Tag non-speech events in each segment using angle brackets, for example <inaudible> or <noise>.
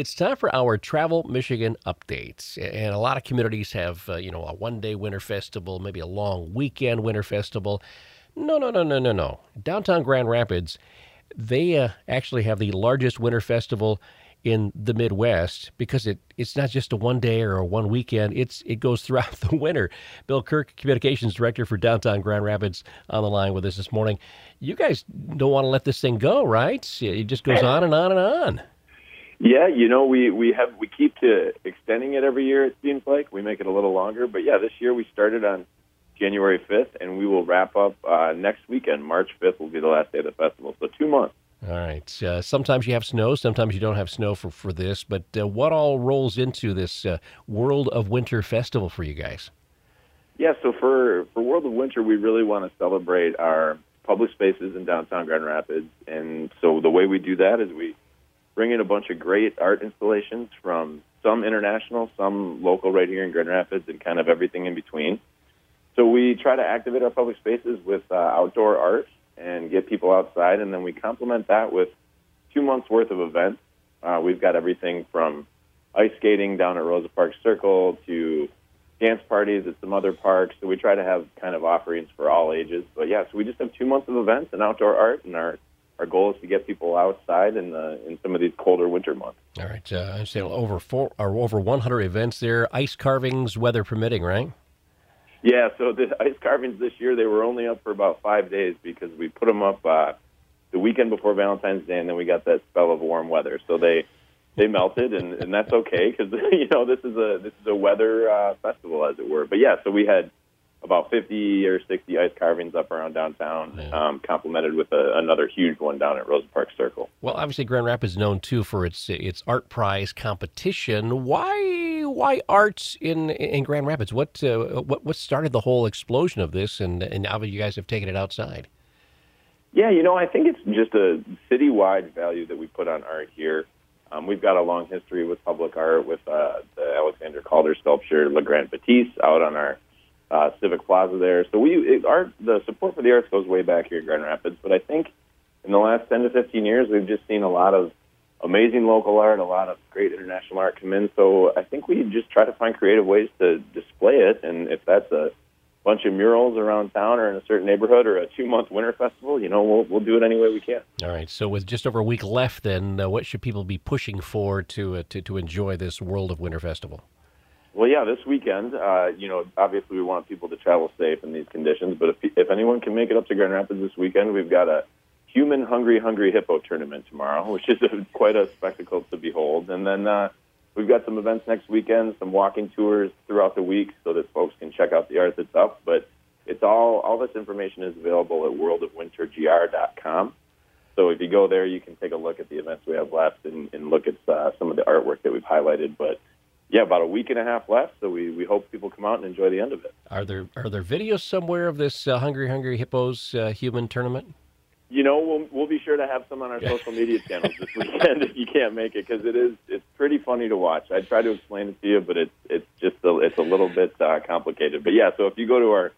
It's time for our Travel Michigan updates. And a lot of communities have, uh, you know, a one day winter festival, maybe a long weekend winter festival. No, no, no, no, no, no. Downtown Grand Rapids, they uh, actually have the largest winter festival in the Midwest because it, it's not just a one day or a one weekend. It's it goes throughout <laughs> the winter. Bill Kirk, Communications Director for Downtown Grand Rapids, on the line with us this morning. You guys don't want to let this thing go, right? It just goes on and on and on. Yeah, you know, we we have we keep to extending it every year. It seems like we make it a little longer, but yeah, this year we started on January fifth, and we will wrap up uh, next weekend. March fifth will be the last day of the festival, so two months. All right. Uh, sometimes you have snow, sometimes you don't have snow for, for this, but uh, what all rolls into this uh, World of Winter festival for you guys? Yeah, so for, for World of Winter, we really want to celebrate our public spaces in downtown Grand Rapids. And so the way we do that is we bring in a bunch of great art installations from some international, some local right here in Grand Rapids, and kind of everything in between. So we try to activate our public spaces with uh, outdoor art and get people outside. And then we complement that with two months worth of events. Uh, we've got everything from ice skating down at Rosa Park Circle to dance parties at some other parks. So we try to have kind of offerings for all ages. But yeah, so we just have two months of events and outdoor art, and our our goal is to get people outside in the in some of these colder winter months. All right, uh, I understand over four or over 100 events there, ice carvings, weather permitting, right? Yeah, so the <laughs> ice carvings this year they were only up for about five days because we put them up uh, the weekend before Valentine's Day, and then we got that spell of warm weather. So they they melted, and, and that's okay because <laughs> you know this is a this is a weather uh, festival as it were. But yeah, so we had about 50 or 60 ice carvings up around downtown, yeah. um, complemented with a, another huge one down at Rosa Park Circle. Well, obviously Grand Rapids is known too for its its ArtPrize competition. Why why art in in Grand Rapids? What uh, what what started the whole explosion of this? And and now you guys have taken it outside. Yeah, you know, I think it's just a citywide value that we put on art here. Um, we've got a long history with public art, with uh, the Alexander Calder sculpture, La Grande Vitesse, out on our uh, Civic Plaza there. So we it, our the support for the arts goes way back here in Grand Rapids, but I think in the last 10 to 15 years we've just seen a lot of amazing local art, a lot of great international art come in. So I think we just try to find creative ways to display it, and if that's a bunch of murals around town or in a certain neighborhood or a two month winter festival, you know, we'll we'll do it any way we can. All right. So with just over a week left, then uh, what should people be pushing for to uh, to to enjoy this World of Winter Festival? Well, yeah, this weekend, uh, you know, obviously we want people to travel safe in these conditions, but if, if anyone can make it up to Grand Rapids this weekend, we've got a human hungry hungry hippo tournament tomorrow, <laughs> which is a, quite a spectacle to behold. And then uh, we've got some events next weekend, some walking tours throughout the week, so that folks can check out the art that's up. But it's all all this information is available at worldofwintergr.com. So if you go there, you can take a look at the events we have left and, and look at uh, some of the artwork that we've highlighted. But yeah, about a week and a half left, so we, we hope people come out and enjoy the end of it. Are there are there videos somewhere of this uh, Hungry Hungry Hippos uh, human tournament? You know, we'll we'll be sure to have some on our social media channels this weekend <laughs> if you can't make it because it is it's pretty funny to watch. I try to explain it to you, but it's it's just a, it's a little bit uh, complicated. But yeah, so if you go to our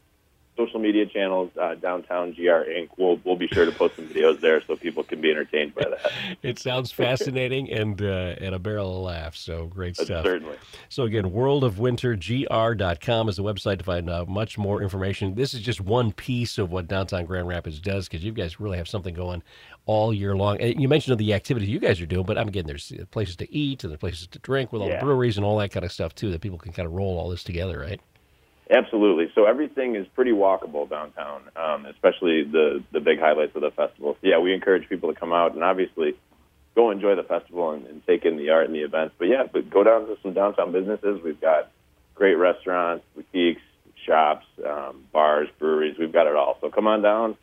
social media channels, uh, Downtown GR Inc. We'll we'll be sure to post some videos there so people can be entertained by that. <laughs> it sounds fascinating and uh, and a barrel of laughs. So great stuff. Certainly. So again, worldofwintergr.com is the website to find out much more information. This is just one piece of what Downtown Grand Rapids does because you guys really have something going all year long. And You mentioned the activities you guys are doing, but I'm again, there's places to eat and there's places to drink with all yeah. the breweries and all that kind of stuff too that people can kind of roll all this together, right? Absolutely. So everything is pretty walkable downtown, um, especially the the big highlights of the festival. So yeah, we encourage people to come out and obviously go enjoy the festival and, and take in the art and the events. But yeah, but go down to some downtown businesses. We've got great restaurants, boutiques, shops, um, bars, breweries. We've got it all. So come on down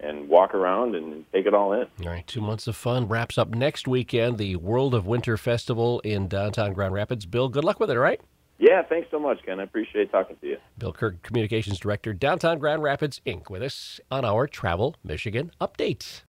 and walk around and take it all in. All right, two months of fun wraps up next weekend. The World of Winter Festival in downtown Grand Rapids. Bill, good luck with it. All right. Yeah, thanks so much, Ken. I appreciate talking to you. Bill Kirk, Communications Director, Downtown Grand Rapids, Inc., with us on our Travel Michigan Update.